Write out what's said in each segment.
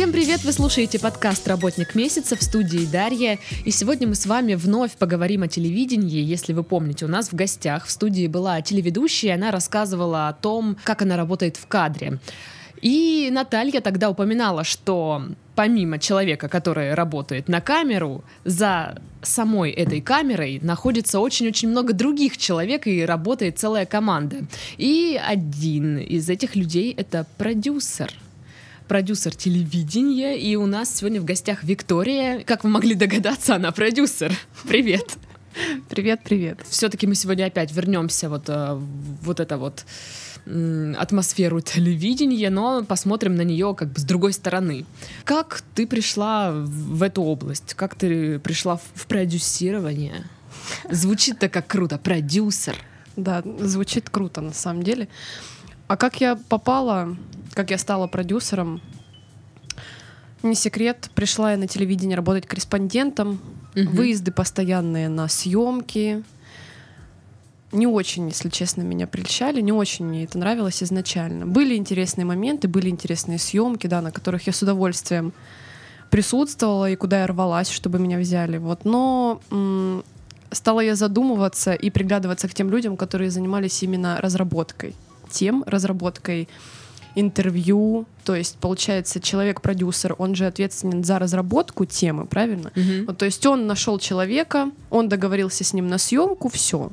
Всем привет! Вы слушаете подкаст «Работник месяца» в студии Дарья. И сегодня мы с вами вновь поговорим о телевидении. Если вы помните, у нас в гостях в студии была телеведущая, она рассказывала о том, как она работает в кадре. И Наталья тогда упоминала, что помимо человека, который работает на камеру, за самой этой камерой находится очень-очень много других человек и работает целая команда. И один из этих людей — это продюсер продюсер телевидения, и у нас сегодня в гостях Виктория. Как вы могли догадаться, она продюсер. Привет. Привет, привет. Все-таки мы сегодня опять вернемся вот э, вот это вот атмосферу телевидения, но посмотрим на нее как бы с другой стороны. Как ты пришла в эту область? Как ты пришла в продюсирование? Звучит-то как круто, продюсер. Да, звучит круто на самом деле. А как я попала, как я стала продюсером, не секрет, пришла я на телевидение работать корреспондентом, угу. выезды постоянные на съемки. Не очень, если честно, меня прельщали, не очень мне это нравилось изначально. Были интересные моменты, были интересные съемки, да, на которых я с удовольствием присутствовала и куда я рвалась, чтобы меня взяли. Вот. Но м- стала я задумываться и приглядываться к тем людям, которые занимались именно разработкой тем, разработкой интервью, то есть получается человек-продюсер, он же ответственен за разработку темы, правильно? Mm-hmm. Вот, то есть он нашел человека, он договорился с ним на съемку, все.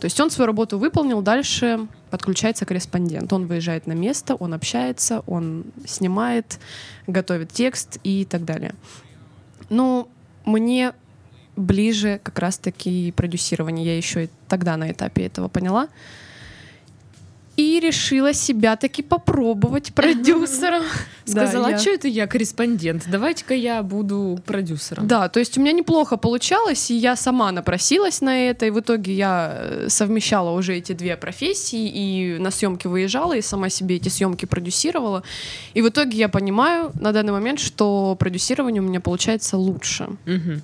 То есть он свою работу выполнил, дальше подключается корреспондент. Он выезжает на место, он общается, он снимает, готовит текст и так далее. Ну, мне ближе как раз-таки продюсирование. Я еще и тогда на этапе этого поняла и решила себя таки попробовать продюсером. Сказала, а что это я корреспондент? Давайте-ка я буду продюсером. Да, то есть у меня неплохо получалось, и я сама напросилась на это, и в итоге я э, совмещала уже эти две профессии, и на съемки выезжала, и сама себе эти съемки продюсировала. И в итоге я понимаю на данный момент, что продюсирование у меня получается лучше. Угу.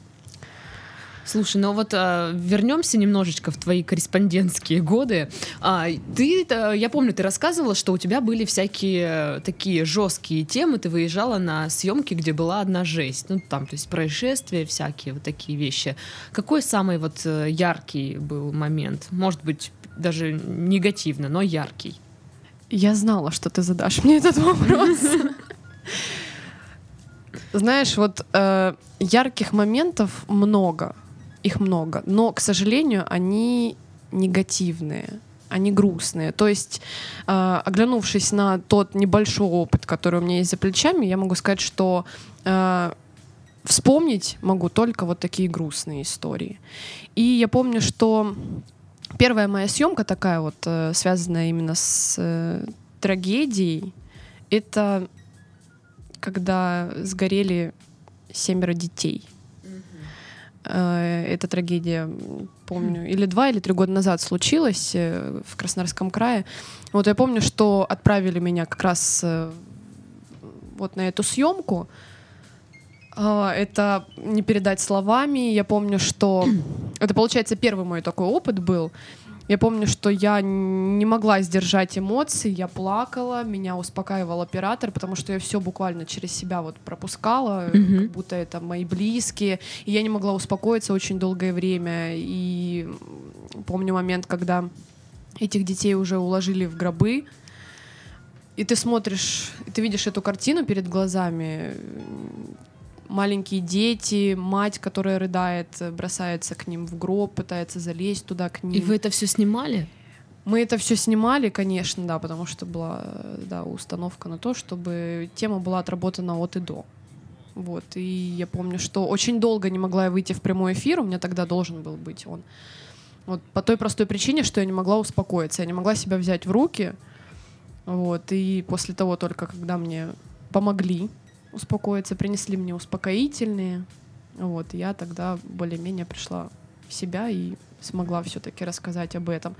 Слушай, ну вот а, вернемся немножечко в твои корреспондентские годы. А, ты, а, я помню, ты рассказывала, что у тебя были всякие такие жесткие темы. Ты выезжала на съемки, где была одна жесть. Ну, там, то есть происшествия всякие, вот такие вещи. Какой самый вот э, яркий был момент? Может быть, даже негативно, но яркий. Я знала, что ты задашь мне этот вопрос. Знаешь, вот э, ярких моментов много их много, но, к сожалению, они негативные они грустные. То есть, э, оглянувшись на тот небольшой опыт, который у меня есть за плечами, я могу сказать, что э, вспомнить могу только вот такие грустные истории. И я помню, что первая моя съемка такая вот, э, связанная именно с э, трагедией, это когда сгорели семеро детей — эта трагедия, помню, или два, или три года назад случилась э, в Краснодарском крае. Вот я помню, что отправили меня как раз э, вот на эту съемку. А, это не передать словами. Я помню, что это, получается, первый мой такой опыт был. Я помню, что я не могла сдержать эмоции, я плакала, меня успокаивал оператор, потому что я все буквально через себя вот пропускала, mm-hmm. как будто это мои близкие, и я не могла успокоиться очень долгое время. И помню момент, когда этих детей уже уложили в гробы, и ты смотришь, и ты видишь эту картину перед глазами, маленькие дети, мать, которая рыдает, бросается к ним в гроб, пытается залезть туда к ним. И вы это все снимали? Мы это все снимали, конечно, да, потому что была да, установка на то, чтобы тема была отработана от и до. Вот, и я помню, что очень долго не могла я выйти в прямой эфир, у меня тогда должен был быть он. Вот по той простой причине, что я не могла успокоиться, я не могла себя взять в руки. Вот, и после того только, когда мне помогли успокоиться, принесли мне успокоительные. Вот, я тогда более-менее пришла в себя и смогла все-таки рассказать об этом.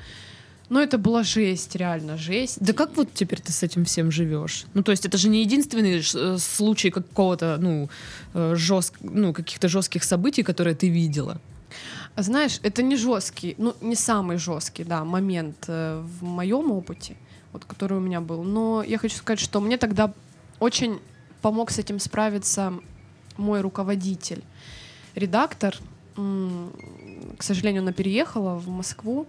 Но это была жесть, реально жесть. Да как вот теперь ты с этим всем живешь? Ну, то есть это же не единственный э, случай какого-то, ну, э, жестк, ну, каких-то жестких событий, которые ты видела. Знаешь, это не жесткий, ну, не самый жесткий, да, момент э, в моем опыте, вот, который у меня был. Но я хочу сказать, что мне тогда очень помог с этим справиться мой руководитель, редактор. К сожалению, она переехала в Москву.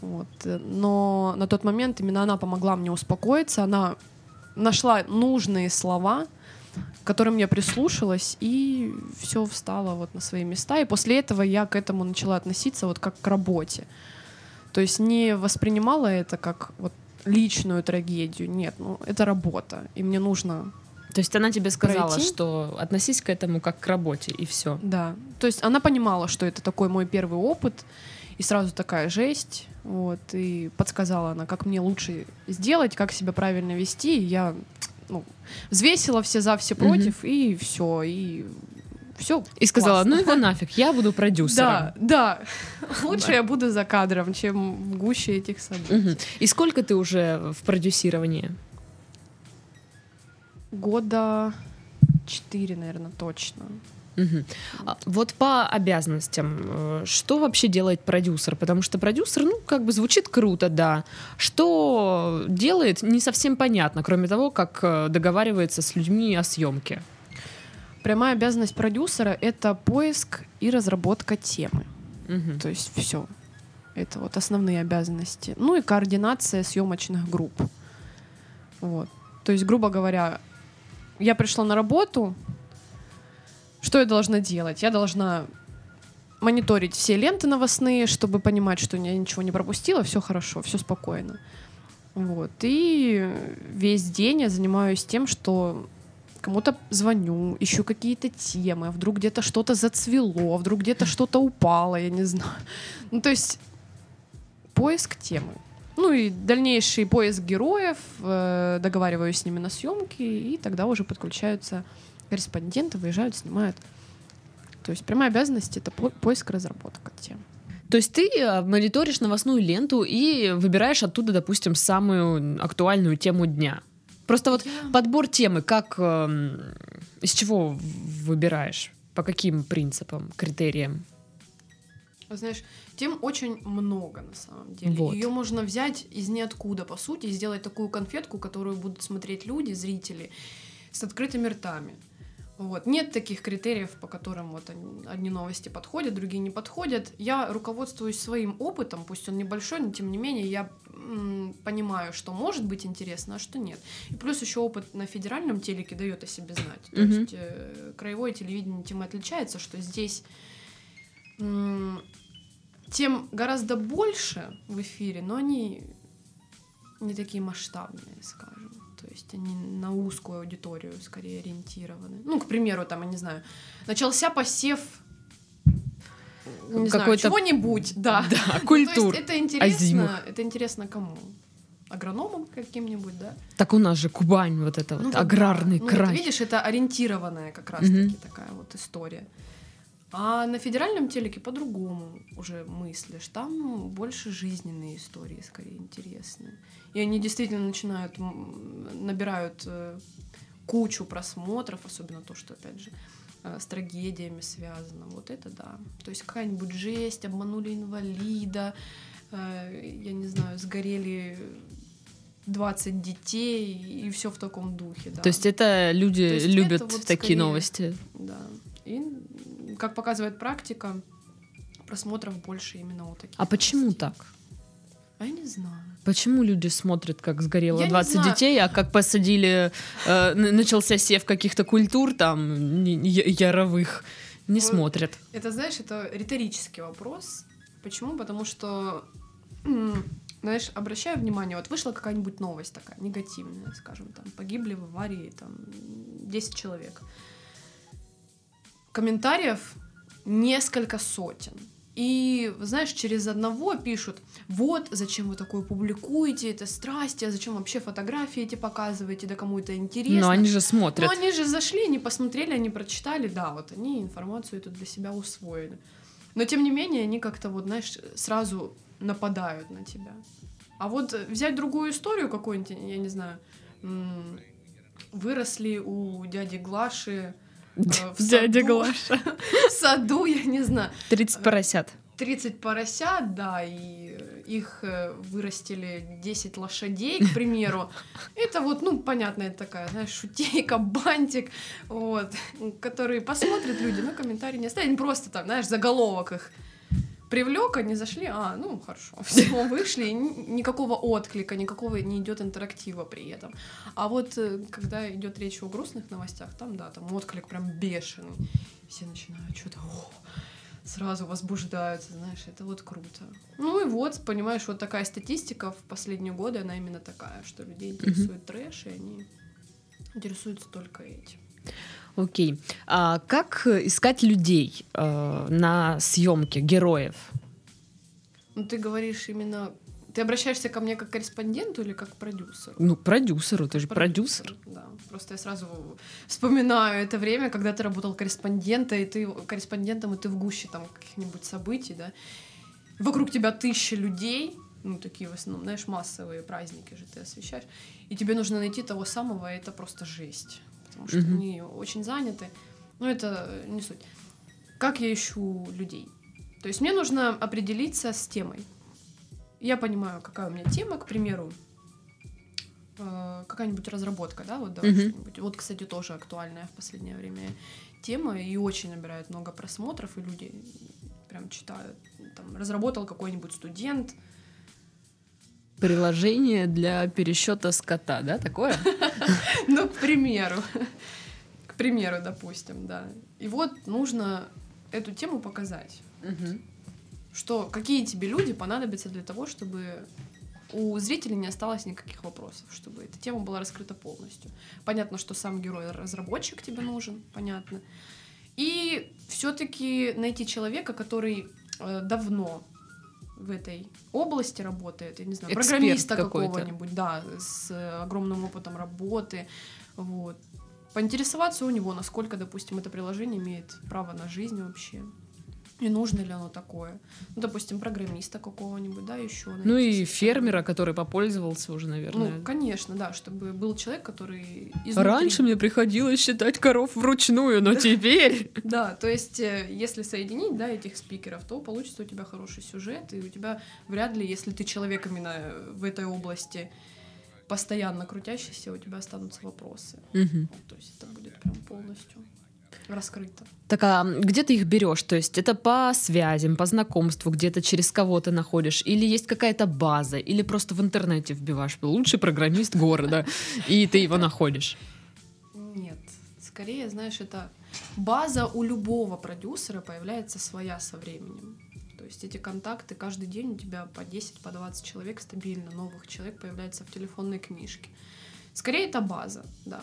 Вот. Но на тот момент именно она помогла мне успокоиться. Она нашла нужные слова, к которым я прислушалась, и все встало вот на свои места. И после этого я к этому начала относиться вот как к работе. То есть не воспринимала это как вот личную трагедию. Нет, ну это работа, и мне нужно, То есть она тебе сказала, Пройти? что относись к этому как к работе, и все. да. То есть она понимала, что это такой мой первый опыт, и сразу такая жесть, вот, и подсказала она, как мне лучше сделать, как себя правильно вести, и я ну, взвесила все за, все против, и все, и все. И сказала, ну его нафиг, я буду продюсером. Да, да. Лучше я буду за кадром, чем в гуще этих событий. И сколько ты уже в продюсировании? Года четыре, наверное, точно. Мгм. А Вот по обязанностям, э, что вообще делает продюсер? Потому что продюсер, ну, как бы звучит круто, да. Что делает, не совсем понятно, кроме того, как э, договаривается с людьми о съемке. Прямая обязанность продюсера — это поиск и разработка темы. Мгм. То есть все. Это вот основные обязанности. Ну и координация съемочных групп. Вот. То есть, грубо говоря, я пришла на работу, что я должна делать? Я должна мониторить все ленты новостные, чтобы понимать, что я ничего не пропустила, все хорошо, все спокойно. Вот. И весь день я занимаюсь тем, что кому-то звоню, ищу какие-то темы, а вдруг где-то что-то зацвело, а вдруг где-то что-то упало, я не знаю. Ну, то есть поиск темы. Ну и дальнейший поиск героев, э, договариваюсь с ними на съемки, и тогда уже подключаются корреспонденты, выезжают, снимают. То есть прямая обязанность — это по- поиск, разработка тем. То есть ты э, мониторишь новостную ленту и выбираешь оттуда, допустим, самую актуальную тему дня. Просто вот Я- подбор темы, как эм, из чего выбираешь? По каким принципам, критериям? Знаешь, тем очень много на самом деле. Вот. Ее можно взять из ниоткуда, по сути, и сделать такую конфетку, которую будут смотреть люди, зрители, с открытыми ртами. Вот. Нет таких критериев, по которым вот они- одни новости подходят, другие не подходят. Я руководствуюсь своим опытом, пусть он небольшой, но тем не менее я м, понимаю, что может быть интересно, а что нет. И плюс еще опыт на федеральном телеке дает о себе знать. То есть э, краевое телевидение тем и отличается, что здесь м, тем гораздо больше в эфире, но они не такие масштабные, скажем. То есть они на узкую аудиторию скорее ориентированы. Ну, к примеру, там, я не знаю, начался посев не знаю, чего-нибудь, да. Да, Ну, то культур. есть это интересно, озимых. это интересно кому? Агрономам каким-нибудь, да? Так у нас же Кубань, вот это вот, Ну, вот аграрный да. Ну, вот край. видишь, это ориентированная как раз-таки Мгм. такая вот история. А на федеральном телеке по-другому уже мыслишь. Там больше жизненные истории, скорее, интересные. И они действительно начинают, набирают э, кучу просмотров, особенно то, что, опять же, э, с трагедиями связано. Вот это да. То есть какая-нибудь жесть, обманули инвалида, э, я не знаю, сгорели 20 детей, и все в таком духе, да. То есть это люди То есть любят это вот такие скорее- новости. Да. И, как показывает практика, просмотров больше именно у таких. А почему так? А я не знаю. Почему люди смотрят, как сгорело Я не 20 знаю. детей, а как посадили, э, начался сев каких-то культур там яровых, не Вот. смотрят. Это, знаешь, это риторический вопрос. Почему? Потому что, знаешь, обращаю внимание, вот вышла какая-нибудь новость такая, негативная, скажем, там, погибли в аварии, там, 10 человек. Комментариев несколько сотен. И, знаешь, через одного пишут, вот, зачем вы такое публикуете, это страсти, а зачем вообще фотографии эти показываете, да кому это интересно. Но они же смотрят. они же зашли, не посмотрели, они прочитали, да, вот они информацию эту для себя усвоили. Но тем не менее, они как-то вот, знаешь, сразу нападают на тебя. А вот взять другую историю какую-нибудь, я не знаю, выросли у дяди Глаши в Дядя саду- Глаша. в саду, я не знаю, 30 поросят. 30 поросят, да, и, их э, вырастили 10 лошадей, к примеру. Это вот, ну, понятная такая, знаешь, шутейка, бантик, вот, который посмотрят люди, но комментарий не оставят, просто там, знаешь, заголовок их привлек, они зашли, а, ну хорошо, все, вышли, и никакого отклика, никакого не идет интерактива при этом. А вот э, когда идет речь о грустных новостях, там, да, там отклик прям бешеный. Все начинают что-то, сразу возбуждаются, знаешь, это вот круто. Ну и вот, понимаешь, вот такая статистика в последние годы, она именно такая, что людей интересует трэш, и они интересуются только этим. Окей. А как искать людей э, на съемке героев? Ну, ты говоришь именно. Ты обращаешься ко мне как корреспонденту или как продюсеру? Ну, продюсеру, ты же продюсер. продюсер. Да. Просто я сразу вспоминаю это время, когда ты работал корреспондентом, и ты корреспондентом, и ты в гуще там каких-нибудь событий, да. Вокруг тебя тысячи людей, ну, такие в основном, знаешь, массовые праздники же ты освещаешь, и тебе нужно найти того самого, и это просто жесть потому что mm-hmm. они очень заняты. Но это не суть. Как я ищу людей? То есть мне нужно определиться с темой. Я понимаю, какая у меня тема, к примеру, э, какая-нибудь разработка, да, вот давай mm-hmm. что-нибудь. Вот, кстати, тоже актуальная в последнее время тема и очень набирает много просмотров, и люди прям читают. Там, разработал какой-нибудь студент, приложение для пересчета скота, да, такое? Ну, к примеру. К примеру, допустим, да. И вот нужно эту тему показать. Что какие тебе люди понадобятся для того, чтобы у зрителей не осталось никаких вопросов, чтобы эта тема была раскрыта полностью. Понятно, что сам герой-разработчик тебе нужен, понятно. И все-таки найти человека, который э, давно в этой области работает, я не знаю, Эксперт программиста какого-нибудь, да, с огромным опытом работы, вот. Поинтересоваться у него, насколько, допустим, это приложение имеет право на жизнь вообще. И нужно ли оно такое? Ну, допустим, программиста какого-нибудь, да, еще. Ну и фермера, который попользовался уже, наверное. Ну, конечно, да, чтобы был человек, который изнутри... Раньше мне приходилось считать коров вручную, но теперь... Да, то есть, э, если соединить, да, этих спикеров, то получится у тебя хороший сюжет, и у тебя вряд ли, если ты человек именно в этой области постоянно крутящийся, у тебя останутся вопросы. То есть это будет прям полностью раскрыто. Так а где ты их берешь? То есть это по связям, по знакомству, где-то через кого ты находишь? Или есть какая-то база? Или просто в интернете вбиваешь лучший программист города, и ты его находишь? Нет. Скорее, знаешь, это база у любого продюсера появляется своя со временем. То есть эти контакты каждый день у тебя по 10, по 20 человек стабильно, новых человек появляется в телефонной книжке. Скорее это база, да.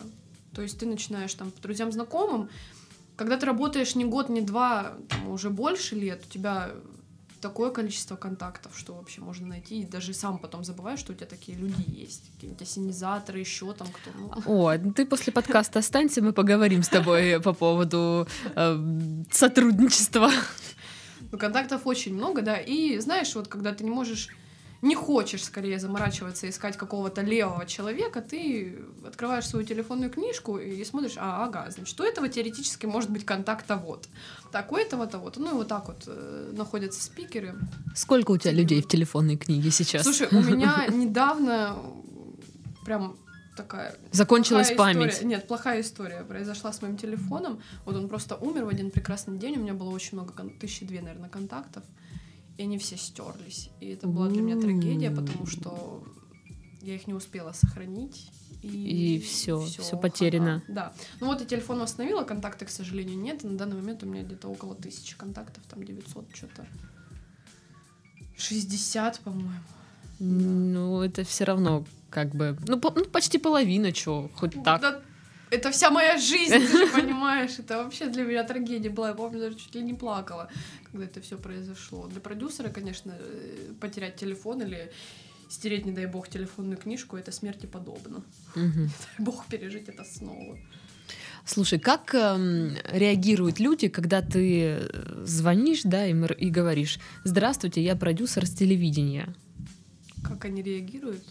То есть ты начинаешь там по друзьям, знакомым, когда ты работаешь не год, не два, там, уже больше лет, у тебя такое количество контактов, что вообще можно найти, и даже сам потом забываешь, что у тебя такие люди есть, какие-нибудь ассенизаторы, еще там кто. Ну. О, ты после подкаста останься, мы поговорим с тобой по поводу э, сотрудничества. Ну, контактов очень много, да, и знаешь, вот когда ты не можешь не хочешь скорее заморачиваться, искать какого-то левого человека, ты открываешь свою телефонную книжку и смотришь, а, ага, значит, у этого теоретически может быть контакта вот. Так, у этого-то вот. Ну и вот так вот э, находятся спикеры. Сколько у тебя людей в телефонной книге сейчас? Слушай, у меня недавно прям такая... Закончилась память. История. Нет, плохая история произошла с моим телефоном. Вот он просто умер в один прекрасный день. У меня было очень много, тысячи две, наверное, контактов и они все стерлись. И это была для меня трагедия, потому что я их не успела сохранить. И, и все, все потеряно. Ага, да. Ну вот я телефон восстановила, контакты, к сожалению, нет. И на данный момент у меня где-то около тысячи контактов, там 900 что-то. 60, по-моему. Ну, это все равно как бы... Ну, по, ну почти половина, что, хоть так. Да, это вся моя жизнь, ты же понимаешь. Это вообще для меня трагедия была. Я помню, даже чуть ли не плакала, когда это все произошло. Для продюсера, конечно, э, потерять телефон или стереть, не дай бог, телефонную книжку, это смерти подобно. Угу. Не дай бог пережить это снова. Слушай, как э, реагируют люди, когда ты э, звонишь, да, им и говоришь: Здравствуйте, я продюсер с телевидения. Как они реагируют?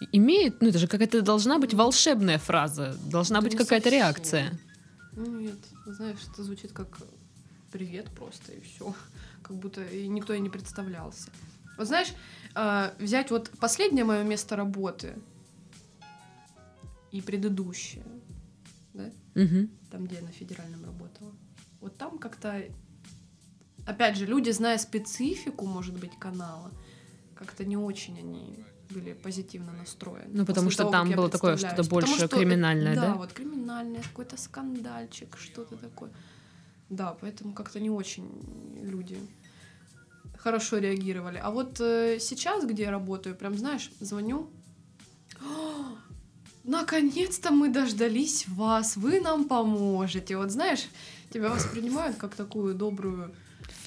Имеет, ну это же какая-то должна быть волшебная фраза, должна это быть какая-то реакция. Ну нет, знаешь, это звучит как привет просто и все, как будто и никто и не представлялся. Вот знаешь, э, взять вот последнее мое место работы и предыдущее, да, Мгм. там, где я на федеральном работала. Вот там как-то, опять же, люди, зная специфику, может быть, канала, как-то не очень они были позитивно настроены. Ну, потому что того, там было такое что-то представляюсь. Потому больше что, криминальное, да? Да, вот криминальное, какой-то скандальчик, что-то такое. Да, поэтому как-то не очень люди хорошо реагировали. А вот э, сейчас, где я работаю, прям, знаешь, звоню, «О, наконец-то мы дождались вас, вы нам поможете. Вот знаешь, тебя воспринимают как такую добрую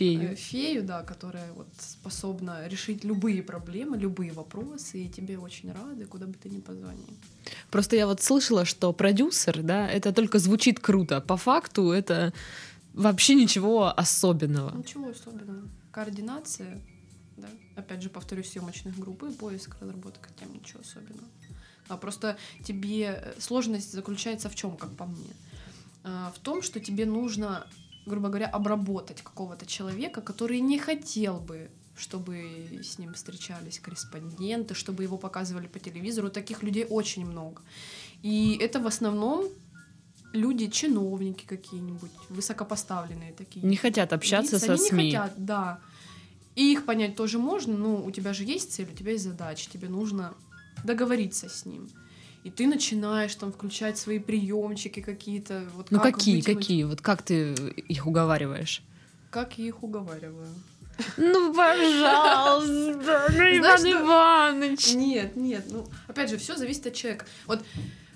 Фею. э, фею, да, которая вот способна решить любые проблемы, любые вопросы, и тебе очень рады, куда бы ты ни позвонил. Просто я вот слышала, что продюсер, да, это только звучит круто. По факту это вообще ничего особенного. Ничего особенного. Координация, да, опять же, повторюсь, съемочных групп и поиск, разработка тем, ничего особенного. А просто тебе э, сложность заключается в чем, как по мне? А, В том, что тебе нужно, грубо говоря, обработать какого-то человека, который не хотел бы чтобы с ним встречались корреспонденты, чтобы его показывали по телевизору. Таких людей очень много. И это в основном люди, чиновники какие-нибудь, высокопоставленные такие. Не хотят общаться лица, со они СМИ. не хотят, да. И их понять тоже можно, но у тебя же есть цель, у тебя есть задача, тебе нужно договориться с ним. И ты начинаешь там включать свои приемчики какие-то. Вот Ну как какие, вытянуть- какие? Вот как ты их уговариваешь? Как я их уговариваю? Ну, пожалуйста, ну, Знаешь, Иван что- Иванович. Нет, нет, ну, опять же, все зависит от человека. Вот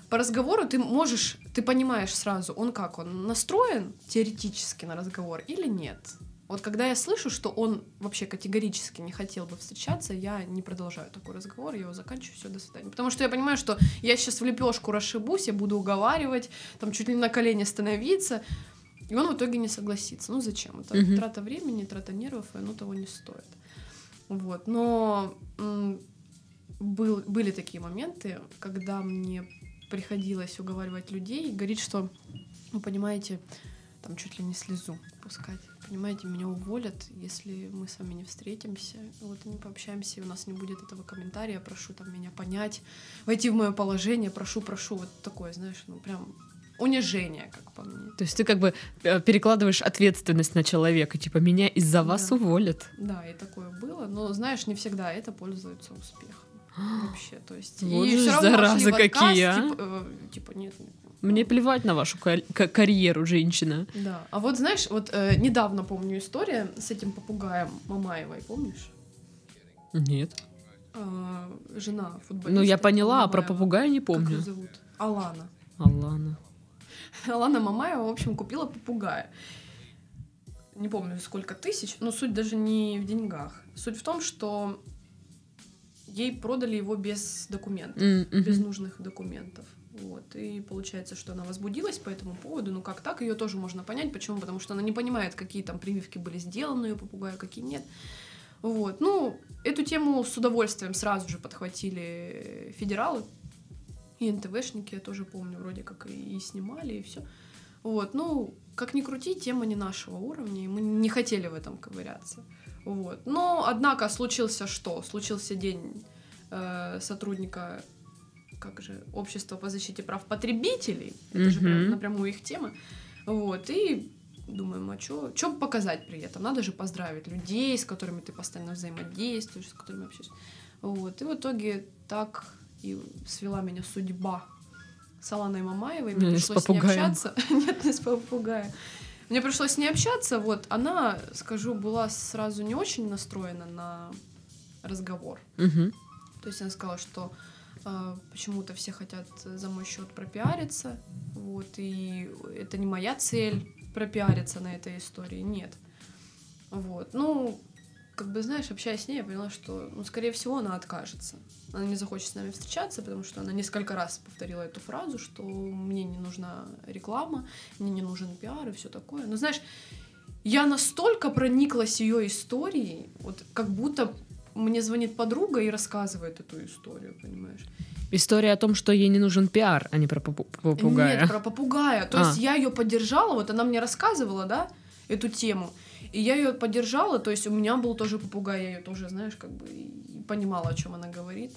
по разговору ты можешь, ты понимаешь сразу, он как, он настроен теоретически на разговор или нет. Вот когда я слышу, что он вообще категорически не хотел бы встречаться, я не продолжаю такой разговор, я его заканчиваю, все, до свидания. Потому что я понимаю, что я сейчас в лепешку расшибусь, я буду уговаривать, там чуть ли на колени становиться, и он в итоге не согласится. Ну зачем? Это Мгм. трата времени, трата нервов, и оно того не стоит. Вот. Но был, были такие моменты, когда мне приходилось уговаривать людей и говорить, что, вы понимаете, там чуть ли не слезу пускать. Понимаете, меня уволят, если мы с вами не встретимся, вот и не пообщаемся, и у нас не будет этого комментария, прошу там меня понять, войти в мое положение, прошу, прошу, вот такое, знаешь, ну прям унижение, как по мне. То есть ты как бы э, перекладываешь ответственность на человека, типа меня из-за вас Да. уволят. Да, и такое было, но знаешь, не всегда это пользуется успехом. Вообще, то есть. Вот и всё равно в отказ, какие, а. Типа, э, типа, нет, нет. Мне плевать на вашу ка- ка- карьеру, женщина. Да. А вот знаешь, вот э, недавно помню история с этим попугаем Мамаевой, помнишь? Нет. А, жена футболиста. Ну, я поняла, а про Мамаева. попугая не Как ее помню. зовут? Алана. Алана. Алана Мамаева, в общем, купила попугая. Не помню, сколько тысяч, но суть даже не в деньгах. Суть в том, что ей продали его без документов. Мгм. без нужных документов. Вот. И получается, что она возбудилась по этому поводу. Ну, как так? Ее тоже можно понять. Почему? Потому что она не понимает, какие там прививки были сделаны у попугая, какие нет. Вот. Ну, эту тему с удовольствием сразу же подхватили федералы. И НТВшники, я тоже помню, вроде как и снимали, и все. Вот. Ну, как ни крути, тема не нашего уровня, и мы не хотели в этом ковыряться. Вот. Но, однако, случился что? Случился день э, сотрудника как же, общества по защите прав потребителей. Это же прям напрямую их тема. Вот. И думаем, а что показать при этом? Надо же поздравить людей, с которыми ты постоянно взаимодействуешь, с которыми общаешься. Вот. И в итоге так и свела меня судьба с Аланой Мамаевой. Мне Ну, и с пришлось с ней попугаем. общаться. Нет, не с попугаем. Мне пришлось с ней общаться. Вот она, скажу, была сразу не очень настроена на разговор. Мгм. То есть она сказала, что почему-то все хотят за мой счет пропиариться, вот, и это не моя цель пропиариться на этой истории, нет. Вот, ну, как бы, знаешь, общаясь с ней, я поняла, что, ну, скорее всего, она откажется. Она не захочет с нами встречаться, потому что она несколько раз повторила эту фразу, что мне не нужна реклама, мне не нужен пиар и все такое. Но знаешь, я настолько прониклась ее историей, вот как будто мне звонит подруга и рассказывает эту историю, понимаешь? История о том, что ей не нужен пиар, а не про попу- попугая. Нет, про попугая. То А. есть я ее поддержала, вот она мне рассказывала, да, эту тему. И я ее поддержала, то есть у меня был тоже попугай, я ее тоже, знаешь, как бы понимала, о чем она говорит.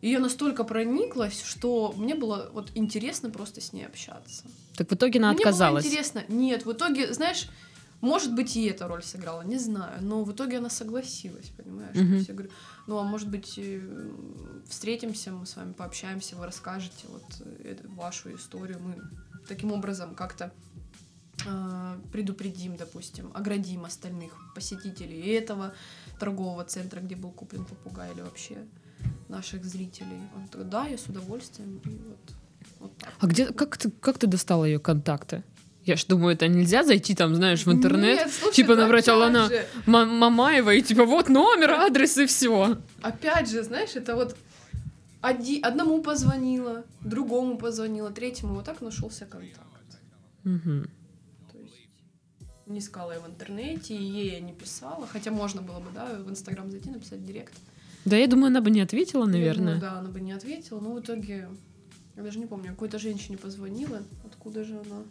И я настолько прониклась, что мне было вот интересно просто с ней общаться. Так в итоге она Мне отказалась. было интересно. Нет, в итоге, знаешь, может быть, и эта роль сыграла, не знаю. Но в итоге она согласилась, понимаешь? Есть я говорю, ну, а может быть, э, встретимся, мы с вами пообщаемся, вы расскажете вот э, эту вашу историю. Мы таким образом как-то э, предупредим, допустим, оградим остальных посетителей этого торгового центра, где был куплен попугай, или вообще наших зрителей. Он такой, да, я с удовольствием. И вот, вот так. А где, как ты, как ты достала ее контакты? Я ж думаю, это нельзя зайти там, знаешь, в интернет, Нет, слушай, типа да набрать Алана же, Ма- Мамаева и типа вот номер, адрес и все. Опять же, знаешь, это вот оди- одному позвонила, другому позвонила, третьему, вот так нашелся контакт. То есть не искала я в интернете, и ей я не писала, хотя можно было бы, да, в Инстаграм зайти, написать директ. Да, я думаю, она бы не ответила, Я наверное. думаю, да, она бы не ответила, но в итоге, я даже не помню, какой-то женщине позвонила, откуда же она?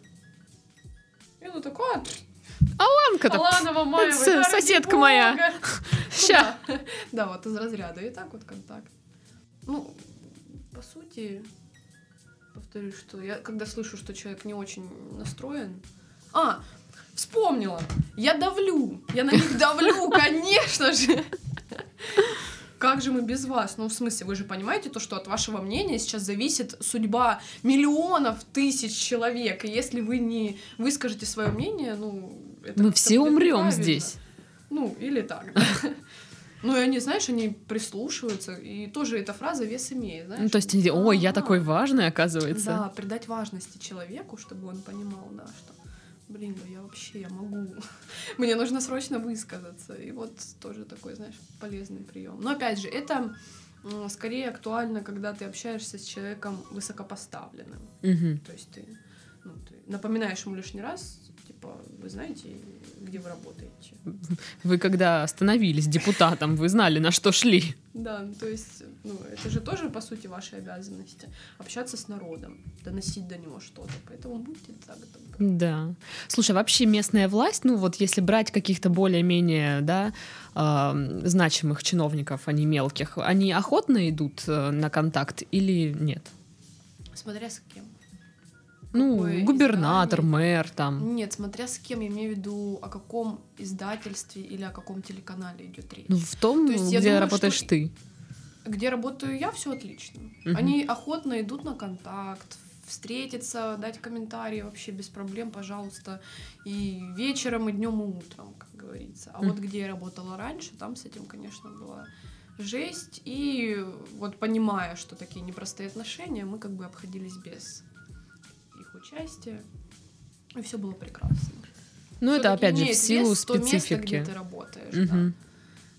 И она такая, «А, Аланка-то, Алана Мамаева, с- соседка моя. бога». ща. Да. Да, вот из разряда. И так вот контакт. Ну, по сути, повторюсь, что я когда слышу, что человек не очень настроен... А, вспомнила! Я давлю! Я на них давлю, конечно же! Как же мы без вас? Ну, в смысле, вы же понимаете то, что от вашего мнения сейчас зависит судьба миллионов, тысяч человек. И если вы не выскажете свое мнение, ну... это Мы все умрем здесь. Ну, или так, да. Ну, и они, знаешь, они прислушиваются, и тоже эта фраза вес имеет, знаешь. Ну, то есть, ой, я такой важный, оказывается. Да, придать важности человеку, чтобы он понимал, да, что, блин, да я вообще, я могу. Мне нужно срочно высказаться. И вот тоже такой, знаешь, полезный прием. Но опять же, это скорее актуально, когда ты общаешься с человеком высокопоставленным. Мгм. То есть ты, ну, ты напоминаешь ему лишний раз, типа, вы знаете, где вы работаете. Вы когда становились депутатом, вы знали, на что шли. Да, ну, то есть, ну, это же тоже, по сути, ваши обязанности. Общаться с народом, доносить до него что-то. Поэтому будьте так добры. Да. Слушай, вообще местная власть, ну вот если брать каких-то более-менее, да, эм, значимых чиновников, а не мелких, они охотно идут э, на контакт или нет? Смотря с кем. Ну, Какое губернатор, издание? мэр там. Нет, смотря с кем, я имею в виду, о каком издательстве или о каком телеканале идет речь. Ну, в том, То есть где думаю, работаешь что- ты. Где работаю я, все отлично. Мгм. Они охотно идут на контакт, встретиться, дать комментарии вообще без проблем, пожалуйста. И вечером, и днем, и утром, как говорится. А вот Мгм. где я работала раньше, там с этим, конечно, была жесть. И вот понимая, что такие непростые отношения, мы как бы обходились без их участия. И все было прекрасно. Ну, это опять же в силу вес то место, специфики. где ты работаешь, да. Мгм.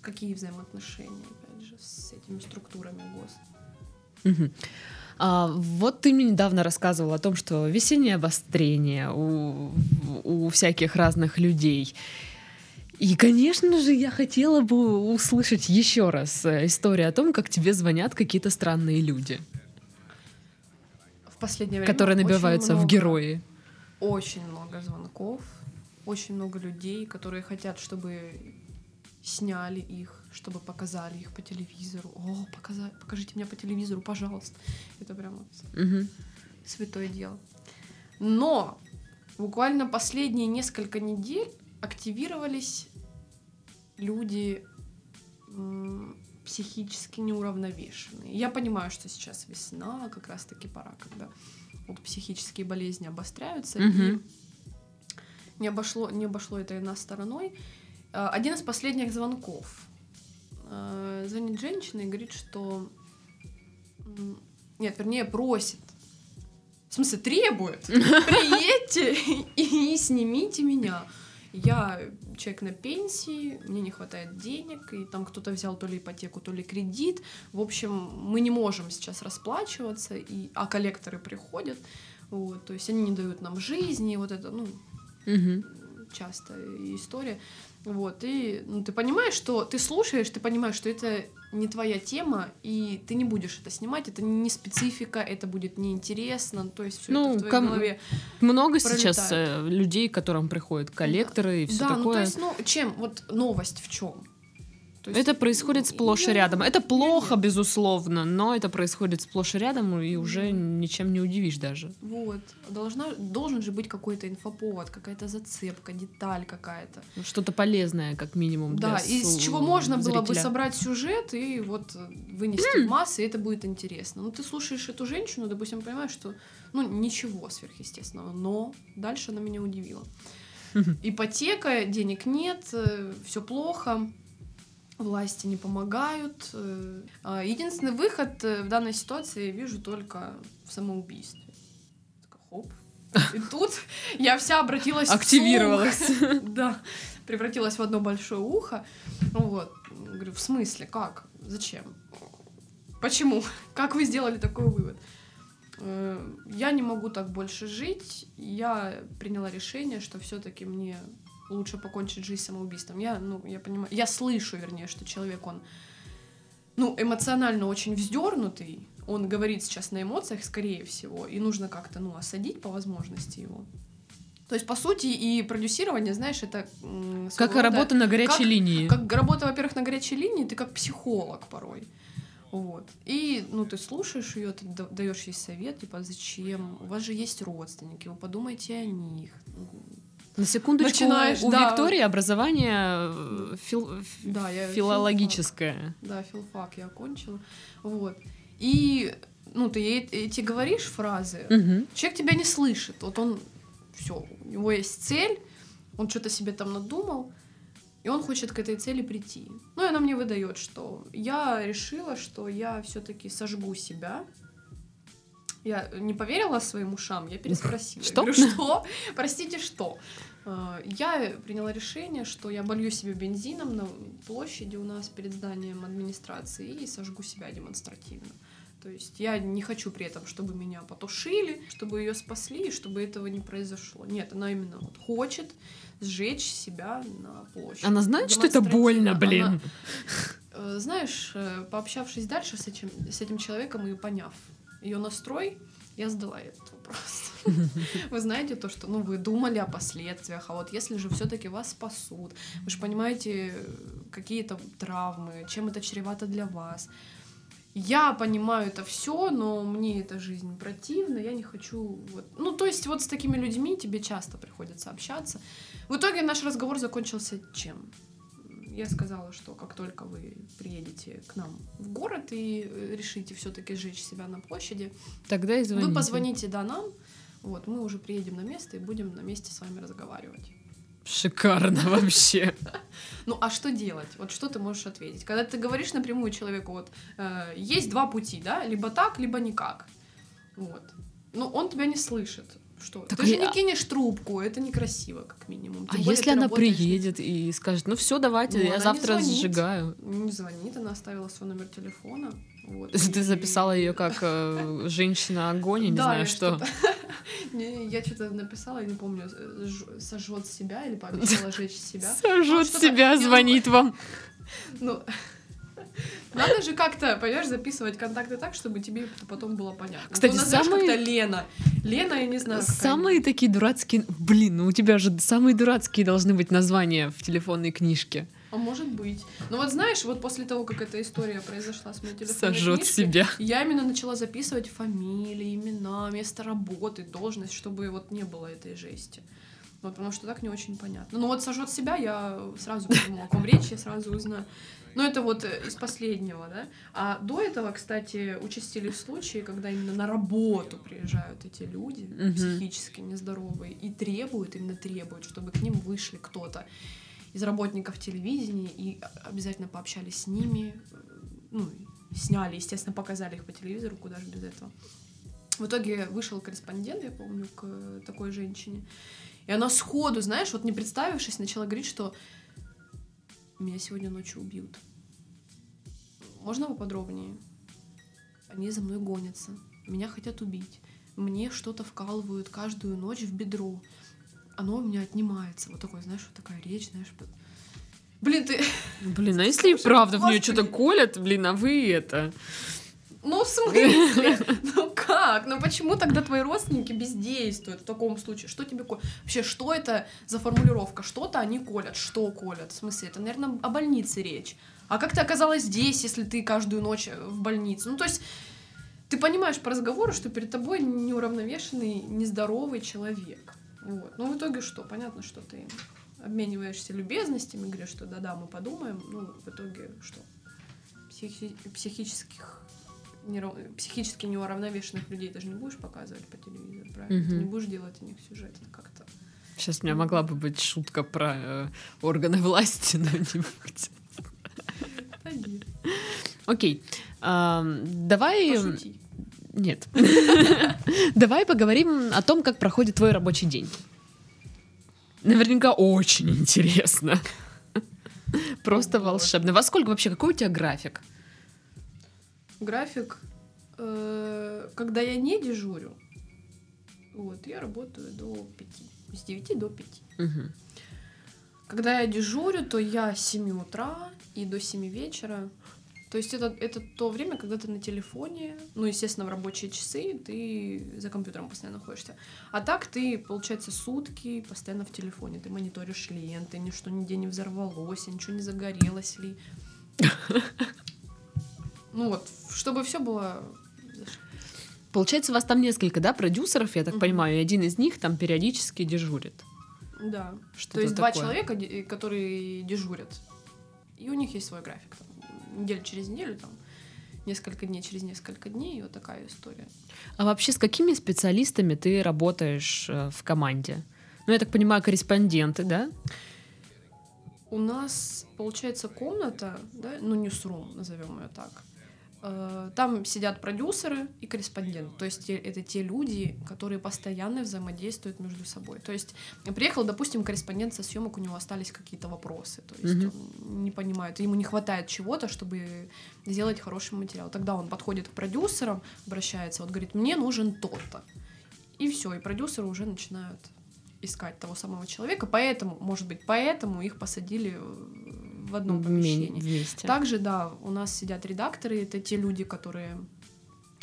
Какие взаимоотношения, опять же, с этими структурами ГОС. Мгм. А, вот ты мне недавно рассказывал о том, что весеннее обострение у, у всяких разных людей. И, конечно же, я хотела бы услышать еще раз э, историю о том, как тебе звонят какие-то странные люди, последнее время которые набиваются в много- герои. Очень много звонков, очень много людей, которые хотят, чтобы сняли их, чтобы показали их по телевизору. О, показа- покажите меня по телевизору, пожалуйста. Это прям Мгм. святое дело. Но буквально последние несколько недель активировались люди психически неуравновешенные. Я понимаю, что сейчас весна, как раз-таки пора, когда вот психические болезни обостряются, и Мгм. не обошло, не обошло это и нас стороной. Э, Один из последних звонков. Э, Звонит женщина и говорит, что... Нет, вернее, просит. В смысле, требует. Приедьте и снимите меня. Я человек на пенсии, мне не хватает денег, и там кто-то взял то ли ипотеку, то ли кредит. В общем, мы не можем сейчас расплачиваться, и, а коллекторы приходят. Вот, то есть они не дают нам жизни, вот это, ну, Мгм. часто история. Вот, и ну, ты понимаешь, что ты слушаешь, ты понимаешь, что это не твоя тема, и ты не будешь это снимать, это не специфика, это будет неинтересно, то есть все Ну, это в твоей ком- голове. Много Пролетает. сейчас э, людей, к которым приходят коллекторы и все да, ну то такое. есть, ну, чем, вот новость в чем? То есть, Это происходит сплошь и рядом. Это плохо, безусловно, но это происходит сплошь и рядом, и уже ничем не удивишь даже. Вот, должна, должен же быть какой-то инфоповод, какая-то зацепка, деталь какая-то. Что-то полезное, как минимум. Да, для из чего можно было бы зрителя. собрать сюжет и вот э, вынести в массы, и это будет интересно. Ну, ты слушаешь эту женщину, допустим, понимаешь, что, ну, ничего сверхъестественного, но дальше она меня удивила. Ипотека, денег нет, все плохо, власти не помогают. э, а Единственный выход э, в данной ситуации я вижу только в самоубийстве. Хоп. И тут я вся обратилась. Активировалась. Да, превратилась в одно большое ухо. Вот. Говорю, в смысле? Как? Зачем? Почему? Как вы сделали такой вывод? Э, Я не могу так больше жить. Я приняла решение, что все-таки мне лучше покончить жизнь самоубийством. Я, ну, я понимаю, я слышу, вернее, что человек, он, ну, эмоционально очень вздернутый, он говорит сейчас на эмоциях, скорее всего, и нужно как-то, ну, осадить по возможности его. То есть, по сути, и продюсирование, знаешь, это... Как рода- работа на горячей как- линии. как работа, во-первых, на горячей линии, ты как психолог порой. Вот. И, ну, ты слушаешь ее, ты да- даешь ей совет, типа, зачем? У вас же есть родственники, вы подумайте о них. На секундочку, Начинаешь, у да. Виктории образование э, фил- Да, я филологическое. Да, филфак я окончила. Вот. И, ну, ты ей эти говоришь фразы, Мгм. человек тебя не слышит. Вот он, все, у него есть цель, он что-то себе там надумал, и он хочет к этой цели прийти. Ну, и она мне выдает, что я решила, что я все-таки сожгу себя. Я не поверила своим ушам, я переспросила. Что? Я говорю, что? Простите, что? А, Я приняла решение, что я болью себе бензином на площади у нас перед зданием администрации и сожгу себя демонстративно. То есть я не хочу при этом, чтобы меня потушили, чтобы ее спасли, и чтобы этого не произошло. Нет, она именно вот хочет сжечь себя на площади. Она знает, что это больно, блин. Она, э, знаешь, э, пообщавшись дальше с этим, с этим человеком и поняв ее настрой, я задала ей этот вопрос. Вы знаете то, что, ну, вы думали о последствиях, а вот если же все-таки вас спасут, вы же понимаете, какие-то травмы, чем это чревато для вас. Я понимаю это все, но мне эта жизнь противна, я не хочу. Вот. Ну, то есть, вот с такими людьми тебе часто приходится общаться. В итоге наш разговор закончился чем? Я сказала, что как только вы приедете к нам в город и э, решите все-таки сжечь себя на площади, Тогда и звоните. вы позвоните да нам, вот мы уже приедем на место и будем на месте с вами разговаривать. Шикарно вообще. Ну а что делать? Вот что ты можешь ответить? Когда ты говоришь напрямую человеку, вот э, есть два пути, да, либо так, либо никак. Вот. Но он тебя не слышит. Что? Так ты же я- не кинешь трубку, это некрасиво, как минимум. А Тем более если она работаешь- приедет и скажет, ну все, давайте, Ну, я не завтра звонит. сжигаю. Не звонит, она оставила свой номер телефона. Вот, Ты и- записала ее как э, женщина огонь, не Да, знаю что. Не, Я что-то написала, я не помню, сожжет себя или пообещала жечь себя. Сожжет себя, не, звонит вам. Ну, надо же как-то, понимаешь, записывать контакты так, чтобы тебе потом было понятно. Кстати, Ну, самые- как-то Лена. Лена, я не знаю. Самые такие дурацкие... Блин, ну у тебя же самые дурацкие должны быть названия в телефонной книжке. А может быть. Ну вот знаешь, вот после того, как эта история произошла с моей телефонной Сожжет книжкой, себя. я именно начала записывать фамилии, имена, место работы, должность, чтобы вот не было этой жести. Вот, потому что так не очень понятно. Ну вот сожжет себя, я сразу пойму, о ком речь, я сразу узнаю. Но это вот э, из последнего, да. А до этого, кстати, участились случаи, когда именно на работу приезжают эти люди, Мгм. психически нездоровые, и требуют, именно требуют, чтобы к ним вышли кто-то из работников телевидения и обязательно пообщались с ними, э, ну, сняли, естественно, показали их по телевизору, куда же без этого. В итоге вышел корреспондент, я помню, к э, такой женщине. И она сходу, знаешь, вот не представившись, начала говорить, что меня сегодня ночью убьют. Можно поподробнее? Они за мной гонятся. Меня хотят убить. Мне что-то вкалывают каждую ночь в бедро. оно у меня отнимается. Вот такой, знаешь, вот такая речь, знаешь, Блин, ты... Блин, а если и правда в нее что-то колят, блин, а вы это... Ну, в смысле? Ну как? Ну почему тогда твои родственники бездействуют в таком случае? Что тебе колят? Вообще, что это за формулировка? Что-то они колят. Что колят? В смысле, это, наверное, о больнице речь. А как ты оказалась здесь, если ты каждую ночь в больнице? Ну, то есть, ты понимаешь по разговору, что перед тобой неуравновешенный, нездоровый человек. Вот. Ну, в итоге что? Понятно, что ты обмениваешься любезностями, говоришь, что да-да, мы подумаем. Ну, в итоге что? Психи- психических нерав- психически неуравновешенных людей ты же не будешь показывать по телевизору, правильно? Ты Мгм. не будешь делать о них сюжет как-то. Сейчас у меня могла бы быть шутка про э, органы власти, но не будет. Окей. Давай... Нет. Давай поговорим о том, как проходит твой рабочий день. Наверняка очень интересно. Просто волшебно. Во сколько вообще? Какой у тебя график? График, э, когда я не дежурю, вот, я работаю до 5, с 9 до 5. Мгм. Когда я дежурю, то я с 7 утра и до 7 вечера. То есть это, это то время, когда ты на телефоне, ну, естественно, в рабочие часы ты за компьютером постоянно находишься. А так ты, получается, сутки постоянно в телефоне. Ты мониторишь ленты, ничто нигде не взорвалось, ничего не загорелось ли. Ну вот, чтобы все было... Получается, у вас там несколько, да, продюсеров, я так Мгм. понимаю, и один из них там периодически дежурит. Да. Что То есть два человека, которые дежурят. И у них есть свой график. Там, неделю через неделю, там, несколько дней через несколько дней, и вот такая история. А вообще с какими специалистами ты работаешь э, в команде? Ну, я так понимаю, корреспонденты, да? У нас, получается, комната, да, ну, ньюсрум, назовем ее так. Э, Там сидят продюсеры и корреспонденты. То есть это те люди, которые постоянно взаимодействуют между собой. То есть приехал, допустим, корреспондент со съемок, у него остались какие-то вопросы. То есть Мгм. он не понимает, ему не хватает чего-то, чтобы сделать хороший материал. Тогда он подходит к продюсерам, обращается, вот говорит, мне нужен тот-то. И все, и продюсеры уже начинают искать того самого человека. Поэтому, может быть, поэтому их посадили в одном помещении. Вместе. Также, да, у нас сидят редакторы, это те люди, которые,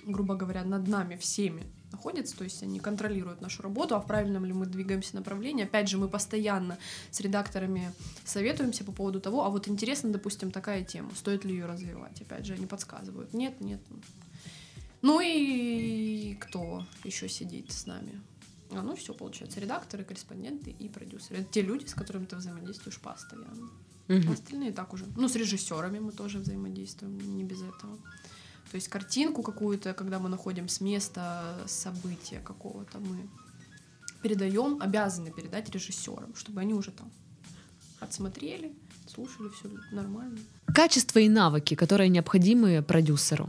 грубо говоря, над нами всеми находятся, то есть они контролируют нашу работу, а в правильном ли мы двигаемся направлении. Опять же, мы постоянно с редакторами советуемся по поводу того, а вот интересно, допустим, такая тема, стоит ли ее развивать. Опять же, они подсказывают. Нет, нет. Ну и кто еще сидит с нами? А, ну все, получается, редакторы, корреспонденты и продюсеры. Это те люди, с которыми ты взаимодействуешь постоянно. Мгм. Остальные так уже. Ну, с режиссерами мы тоже взаимодействуем, не без этого. То есть картинку какую-то, когда мы находим с места события какого-то, мы передаем, обязаны передать режиссерам, чтобы они уже там отсмотрели, слушали, все нормально. Качества и навыки, которые необходимы продюсеру.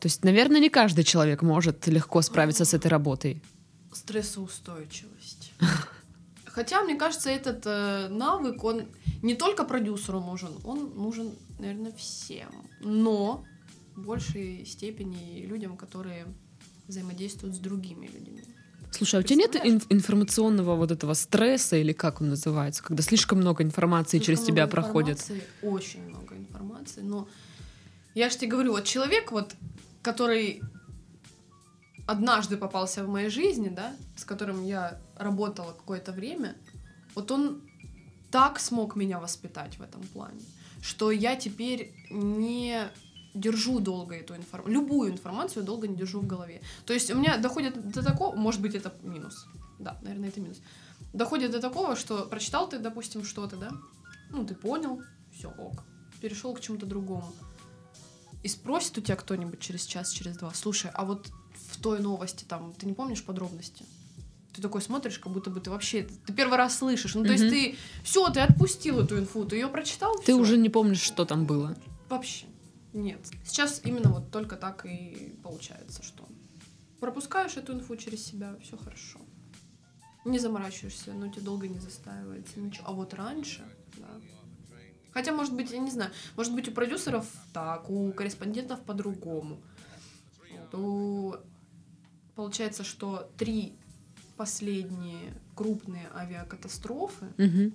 То есть, наверное, не каждый человек может легко справиться с этой работой. Стрессоустойчивость. Хотя, мне кажется, этот э, навык, он не только продюсеру нужен, он нужен, наверное, всем. Но в большей степени людям, которые взаимодействуют с другими людьми. Слушай, а у тебя нет инф- информационного вот этого стресса или как он называется, когда слишком много информации через Слишком тебя много проходит? информации, Очень много информации. Но я же тебе говорю, вот человек, вот, который однажды попался в моей жизни, да, с которым я работала какое-то время, вот он так смог меня воспитать в этом плане, что я теперь не держу долго эту информацию, любую информацию долго не держу в голове. То есть у меня доходит до такого, может быть, это минус, да, наверное, это минус, доходит до такого, что прочитал ты, допустим, что-то, да, ну, ты понял, все, ок, перешел к чему-то другому. И спросит у тебя кто-нибудь через час, через два, слушай, а вот в той новости там, ты не помнишь подробности? Ты такой смотришь, как будто бы ты вообще, ты первый раз слышишь. Ну, то есть ты, все, ты отпустил эту инфу, ты ее прочитал, Ты всё. уже не помнишь, что там было. Вообще. Нет. Сейчас именно вот только так и получается, что пропускаешь эту инфу через себя, все хорошо. Не заморачиваешься, но тебе долго не застаивается, ничего. А вот раньше, да. Хотя, может быть, я не знаю, может быть, у продюсеров так, у корреспондентов по-другому. Вот, у- Получается, что три последние крупные авиакатастрофы, Мгм.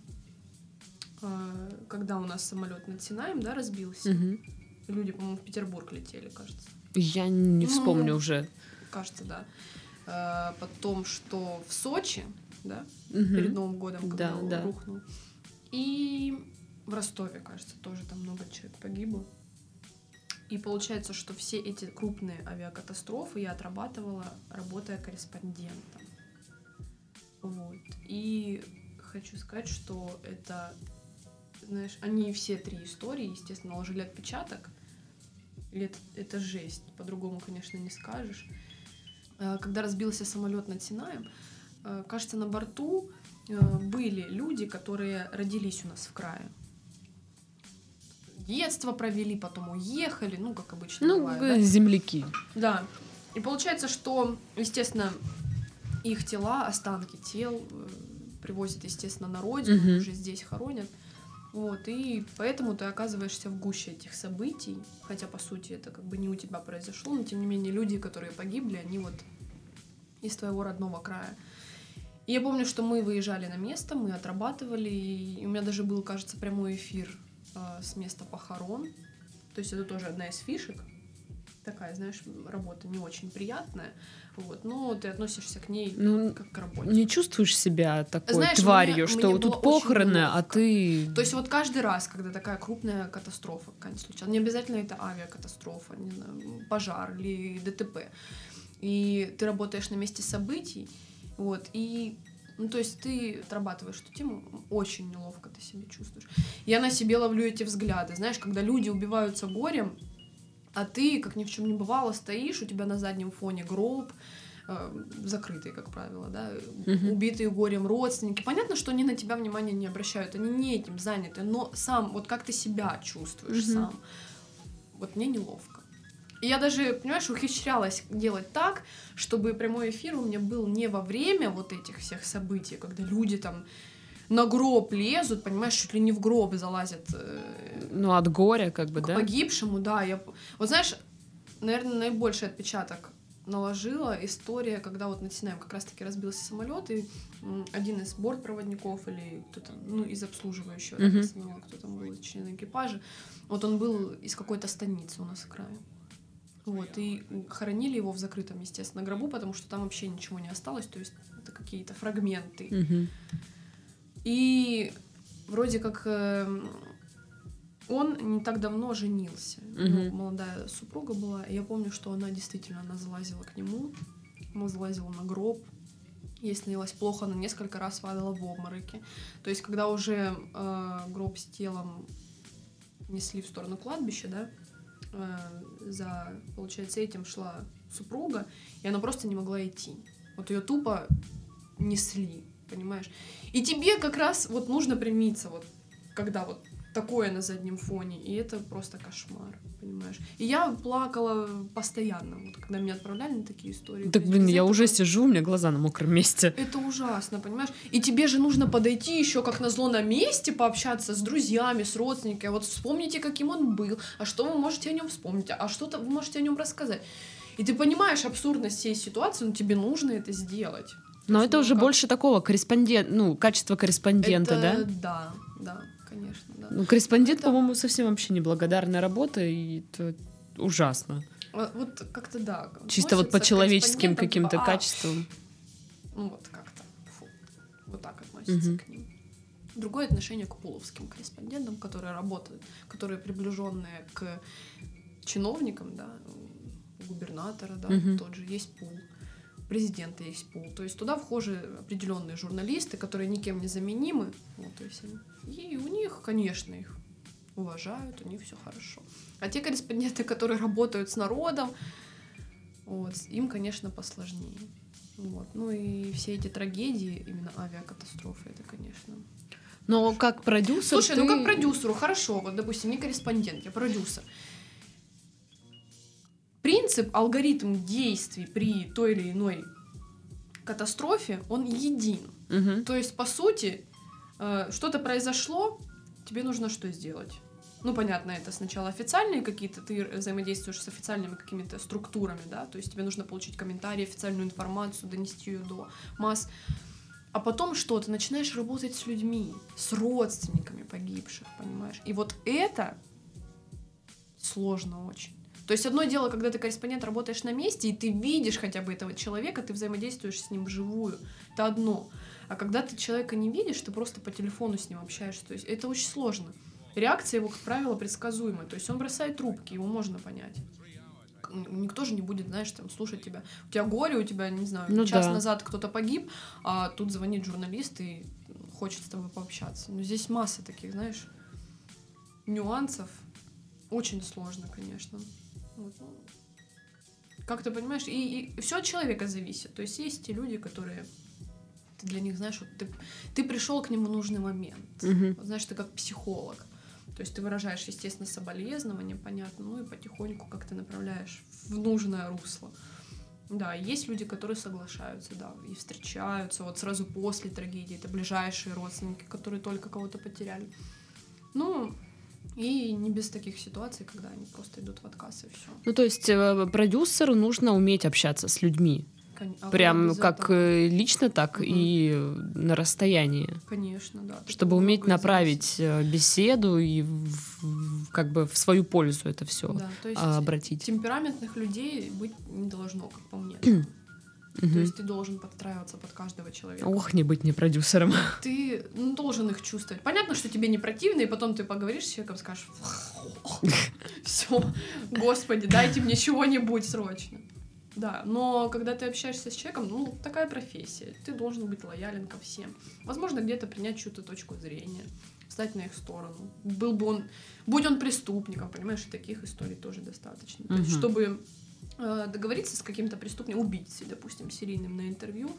э, когда у нас самолет над Синаем, да, разбился. Мгм. Люди, по-моему, в Петербург летели, кажется. Я не Ну, вспомню уже. Кажется, да. Э, потом, что в Сочи, да, Мгм. перед Новым годом, когда Да, он да. рухнул. И в Ростове, кажется, тоже там много человек погибло. И получается, что все эти крупные авиакатастрофы я отрабатывала, работая корреспондентом. Вот. И хочу сказать, что это, знаешь, они все три истории, естественно, наложили отпечаток. И это, это жесть, по-другому, конечно, не скажешь. Э, Когда разбился самолет над Синаем, э, кажется, на борту э, были люди, которые родились у нас в крае. Детство провели, потом уехали, ну, как обычно Ну, бывает, да? земляки. Да. И получается, что, естественно, их тела, останки тел э, привозят, естественно, на родину, Мгм. уже здесь хоронят. Вот, и поэтому ты оказываешься в гуще этих событий, хотя, по сути, это как бы не у тебя произошло, но, тем не менее, люди, которые погибли, они вот из твоего родного края. И я помню, что мы выезжали на место, мы отрабатывали, и у меня даже был, кажется, прямой эфир э, с места похорон. То есть это тоже одна из фишек. Такая, знаешь, работа не очень приятная, вот, но ты относишься к ней Ну, как к работе. не чувствуешь себя такой Знаешь, тварью, мне- что мне тут похороны, а ты... То есть вот каждый раз, когда такая крупная катастрофа какая-нибудь случалась, не обязательно это авиакатастрофа, не знаю, пожар или ДТП, и ты работаешь на месте событий, вот, и ну, то есть ты отрабатываешь эту тему, очень неловко ты себя чувствуешь. Я на себе ловлю эти взгляды, знаешь, когда люди убиваются горем, а ты, как ни в чем не бывало, стоишь, у тебя на заднем фоне гроб, э, закрытый, как правило, да, Мгм. убитые горем родственники. Понятно, что они на тебя внимания не обращают, они не этим заняты, но сам, вот как ты себя чувствуешь Мгм. сам, вот мне неловко. И я даже, понимаешь, ухищрялась делать так, чтобы прямой эфир у меня был не во время вот этих всех событий, когда люди там на гроб лезут, понимаешь, чуть ли не в гроб залазят э, Ну, от горя, как бы, к да? погибшему, да. Я... Вот знаешь, наверное, наибольший отпечаток наложила история, когда вот над Синаем как раз-таки разбился самолет, и один из бортпроводников или кто-то, ну, из обслуживающего, так сказала, кто там был, из члена экипажа, вот он был из какой-то станицы у нас в крае. Вот, и хоронили его в закрытом, естественно, гробу, потому что там вообще ничего не осталось, то есть это какие-то фрагменты. Мгм. И вроде как эм, он не так давно женился. У него Мгм. молодая супруга была. И я помню, что она действительно она залазила к нему. Она залазила на гроб. Ей становилось плохо, она несколько раз падала в обмороки. То есть, когда уже э, гроб с телом несли в сторону кладбища, да, за, получается, этим шла супруга, и она просто не могла идти. Вот ее тупо несли, понимаешь? И тебе как раз вот нужно примиться, вот когда вот такое на заднем фоне, и это просто кошмар, понимаешь? И я плакала постоянно, вот когда меня отправляли на такие истории. То Так, блин, я уже сижу, у меня глаза на мокром месте. это ужасно, понимаешь? И тебе же нужно подойти еще как назло на месте, пообщаться с друзьями, с родственниками. Вот вспомните, каким он был, а что вы можете о нем вспомнить, а что-то вы можете о нем рассказать. И ты понимаешь абсурдность всей ситуации, но тебе нужно это сделать. Но есть, это ну, уже как- больше такого корреспондент, ну, качество корреспондента, Это- да? Да, да, конечно, да. Ну, корреспондент, Это- по-моему, совсем вообще неблагодарная работа, и это ужасно. А Вот как-то да. Чисто вот по человеческим корреспондентам, каким-то типа, а, качествам. Ну вот как-то. фу, Вот так относится Мгм. к ним. Другое отношение к пуловским корреспондентам, которые работают, которые приближенные к чиновникам, да, губернатора, да, Мгм. тот же есть пул, президента есть пул. То есть туда вхожи определенные журналисты, которые никем не заменимы. Вот, то есть они- и у них, конечно, их уважают, у них все хорошо. А те корреспонденты, которые работают с народом, вот, им, конечно, посложнее. Вот. Ну и все эти трагедии, именно авиакатастрофы, это, конечно. Но как продюсер Слушай, ну ты- как продюсеру, хорошо, вот, допустим, не корреспондент, я продюсер. Принцип, алгоритм действий при той или иной катастрофе, он един. Мгм. То есть, по сути, э, что-то произошло, тебе нужно что сделать? Ну, понятно, это сначала официальные какие-то, ты взаимодействуешь с официальными какими-то структурами, да, то есть тебе нужно получить комментарии, официальную информацию, донести ее до масс. А потом что? Ты начинаешь работать с людьми, с родственниками погибших, понимаешь? И вот это сложно очень. То есть одно дело, когда ты корреспондент работаешь на месте, и ты видишь хотя бы этого человека, ты взаимодействуешь с ним вживую. Это одно. А когда ты человека не видишь, ты просто по телефону с ним общаешься. То есть это очень сложно. Реакция его, как правило, предсказуема. То есть он бросает трубки, его можно понять. Никто же не будет, знаешь, там, слушать тебя. У тебя горе, у тебя, не знаю, ну, час да. назад кто-то погиб, а тут звонит журналист и хочет с тобой пообщаться. Но здесь масса таких, знаешь, нюансов. Очень сложно, конечно. Ну, как ты понимаешь, и, и все от человека зависит. То есть есть те люди, которые ты для них, знаешь, вот ты, ты пришел к нему в нужный момент. Угу. Вот, знаешь, ты как психолог. То есть ты выражаешь, естественно, соболезнования, понятно, ну и потихоньку как ты направляешь в нужное русло. Да, есть люди, которые соглашаются, да, и встречаются вот сразу после трагедии. Это ближайшие родственники, которые только кого-то потеряли. Ну, и не без таких ситуаций, когда они просто идут в отказ и все. Ну, то есть э, продюсеру нужно уметь общаться с людьми. А Прям как этого? Э, лично, так угу. и на расстоянии. Конечно, да. Чтобы уметь направить зависит. Э, беседу и в, как бы в свою пользу это все да, то есть обратить. Темпераментных людей быть не должно, как по мне. Угу. То есть ты должен подстраиваться под каждого человека. Ох, не быть не продюсером. Ты ну, должен их чувствовать. Понятно, что тебе не противно, и потом ты поговоришь с человеком, скажешь, все, господи, дайте мне чего-нибудь срочно. Да, но когда ты общаешься с человеком, ну, такая профессия, ты должен быть лоялен ко всем. Возможно, где-то принять чью-то точку зрения, встать на их сторону. Был бы он, будь он преступником, понимаешь, таких историй тоже достаточно. То есть, чтобы договориться с каким-то преступником, убийцей, допустим, серийным на интервью,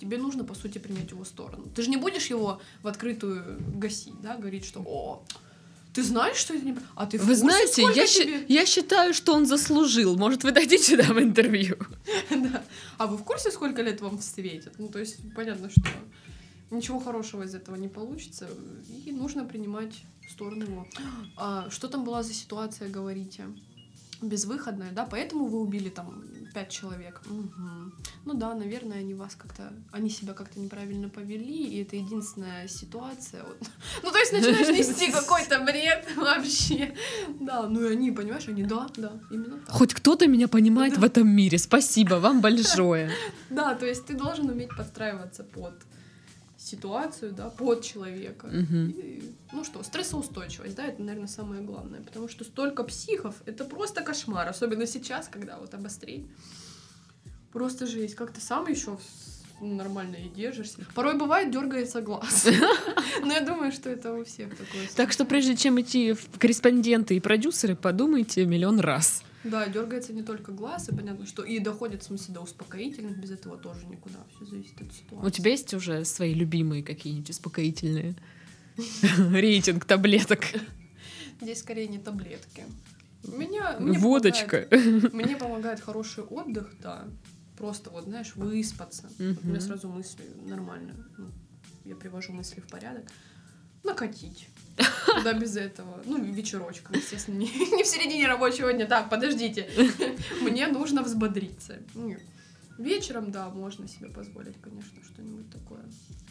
тебе нужно, по сути, принять его сторону. Ты же не будешь его в открытую гасить, да, говорить, что «О, ты знаешь, что это не... А ты в Вы знаете, я, тебе... я считаю, что он заслужил. Может, вы дадите нам интервью? Да. А вы в курсе, сколько лет вам светит? Ну, то есть, понятно, что ничего хорошего из этого не получится. И нужно принимать сторону его. А, что там была за ситуация, говорите? Безвыходная, да, поэтому вы убили там пять человек. Угу. Ну да, наверное, они вас как-то, они себя как-то неправильно повели, и это единственная ситуация. Вот. Ну то есть начинаешь нести какой-то бред вообще. Да, ну и они, понимаешь, они, да, да, именно так. Хоть кто-то меня понимает да. в этом мире. Спасибо вам большое. Да, то есть ты должен уметь подстраиваться под ситуацию, да, под человека. Угу. И, ну что, стрессоустойчивость, да, это, наверное, самое главное, потому что столько психов, это просто кошмар, особенно сейчас, когда вот обострение. Просто жесть, как ты сам еще нормально и держишься. Порой бывает, дергается глаз. Но я думаю, что это у всех такое. Так что прежде чем идти в корреспонденты и продюсеры, подумайте миллион раз. Да, дергается не только глаз, и понятно, что и доходит, в смысле, до успокоительных, без этого тоже никуда. Все зависит от ситуации. У тебя есть уже свои любимые какие-нибудь успокоительные? Рейтинг таблеток. Здесь скорее не таблетки. Меня, мне Водочка. Помогает, мне помогает хороший отдых, да. Просто вот, знаешь, выспаться. Вот у меня сразу мысли нормально. Ну, я привожу мысли в порядок. Накатить. Куда без этого? Ну, вечерочком, естественно, не, не в середине рабочего дня. Так, подождите. Мне нужно взбодриться. Нет. Вечером, да, можно себе позволить, конечно, что-нибудь такое,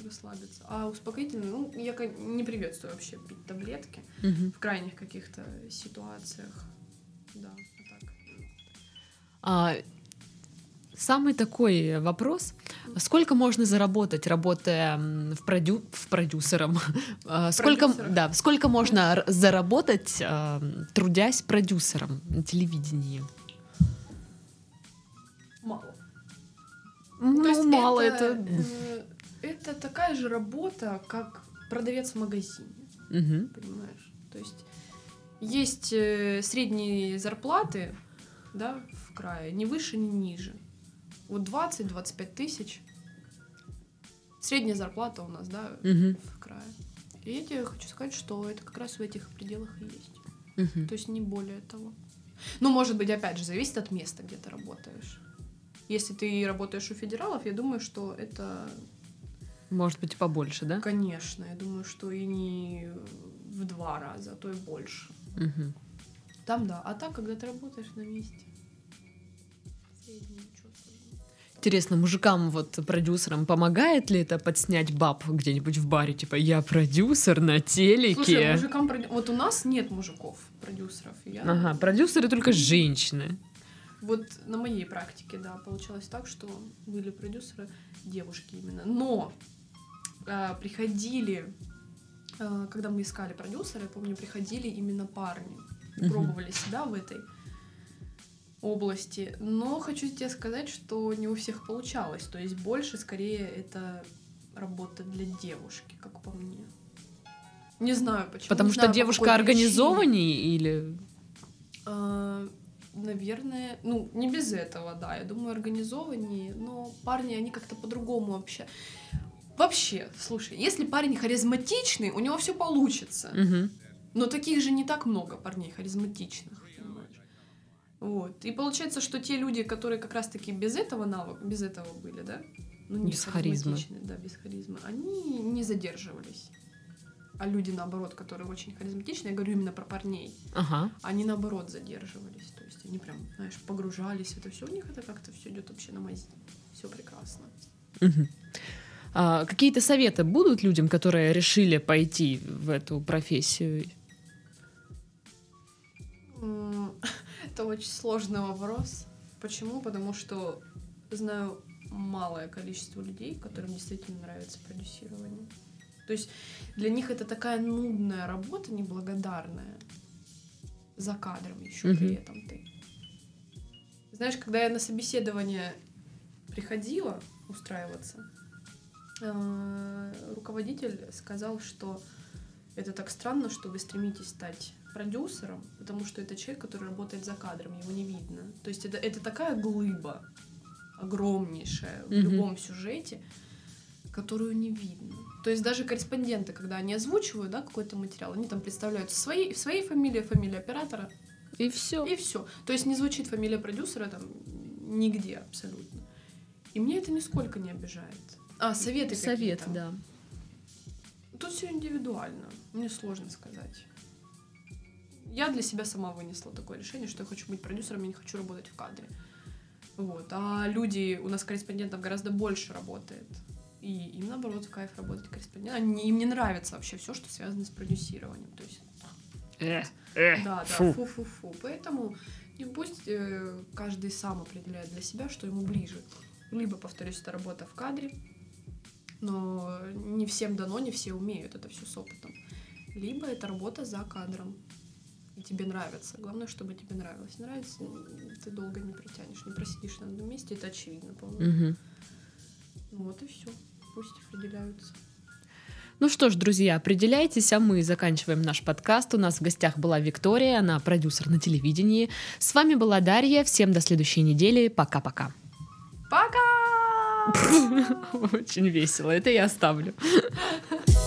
расслабиться. А успокоительное, ну, я не приветствую вообще пить таблетки угу. в крайних каких-то ситуациях. Да, так. А, самый такой вопрос. Сколько можно заработать, работая в, продю... в продюсером? А, сколько, да, сколько можно заработать, а, трудясь продюсером на телевидении? Мало. Ну, То есть мало это... Это, э, это такая же работа, как продавец в магазине. Угу. Понимаешь? То есть есть э, средние зарплаты да, в крае, ни выше, ни ниже. Вот 20-25 тысяч средняя зарплата у нас, да, угу. в крае. И я тебе хочу сказать, что это как раз в этих пределах и есть. Угу. То есть не более того. Ну, может быть, опять же, зависит от места, где ты работаешь. Если ты работаешь у федералов, я думаю, что это... Может быть, побольше, да? Конечно, я думаю, что и не в два раза, а то и больше. Мгм. Там да. А так, когда ты работаешь на месте, средний. Интересно, мужикам, вот продюсерам, помогает ли это подснять баб где-нибудь в баре? Типа, я продюсер на телеке. Слушай, мужикам проди- вот у нас нет мужиков продюсеров. Я... Ага, продюсеры только женщины. Вот на моей практике, да, получалось так, что были продюсеры девушки именно. Но э, приходили, э, когда мы искали продюсера, я помню, приходили именно парни, пробовали себя в этой области. Но хочу тебе сказать, что не у всех получалось. То есть больше, скорее, это работа для девушки, как по мне. Не знаю почему. Потому не что знаю, по девушка причине. организованнее или... А, Наверное, ну, не без этого, да. Я думаю, организованнее, но парни, они как-то по-другому вообще. Вообще, слушай, если парень харизматичный, у него все получится. Мгм. Но таких же не так много парней харизматичных? Вот. И получается, что те люди, которые как раз-таки без этого навыка, без этого были, да? Ну, не Без харизмы. Да, без харизмы. Они не задерживались. А люди, наоборот, которые очень харизматичные, я говорю именно про парней, Ага. они наоборот задерживались. То есть они прям, знаешь, погружались в это все. У них это как-то все идет вообще на мази. Все прекрасно. Мгм. А, какие-то советы будут людям, которые решили пойти в эту профессию? Это очень сложный вопрос. Почему? Потому что знаю малое количество людей, которым действительно нравится продюсирование. То есть для них это такая нудная работа, неблагодарная. За кадром еще при Мгм. этом ты. Знаешь, когда я на собеседование приходила устраиваться, э, руководитель сказал, что это так странно, что вы стремитесь стать продюсером, потому что это человек, который работает за кадром, его не видно. То есть это, это такая глыба огромнейшая в Мгм. любом сюжете, которую не видно. То есть даже корреспонденты, когда они озвучивают да, какой-то материал, они там представляют своей, своей фамилией, фамилия оператора, И все. и все. То есть не звучит фамилия продюсера там нигде абсолютно. И мне это нисколько не обижает. А, советы Совет, какие-то. да. Тут все индивидуально. Мне сложно сказать. Я для себя сама вынесла такое решение, что я хочу быть продюсером, я не хочу работать в кадре. Вот. А люди, у нас корреспондентов гораздо больше работает. И им, наоборот, в кайф работать корреспондентом. Они, им не нравится вообще все, что связано с продюсированием. То есть, Э, э, да, да, фу. фу-фу-фу. Поэтому и пусть э, каждый сам определяет для себя, что ему ближе. Либо, повторюсь, это работа в кадре, но не всем дано, не все умеют это все с опытом. Либо это работа за кадром. И тебе нравится. Главное, чтобы тебе нравилось. Нравится, ты долго не протянешь, не просидишь на одном месте, это очевидно, по-моему. Мгм. Вот и все. Пусть определяются. Ну что ж, друзья, определяйтесь, а мы заканчиваем наш подкаст. У нас в гостях была Виктория, она продюсер на телевидении. С вами была Дарья. Всем до следующей недели. Пока-пока. Пока! Очень весело. Это я оставлю.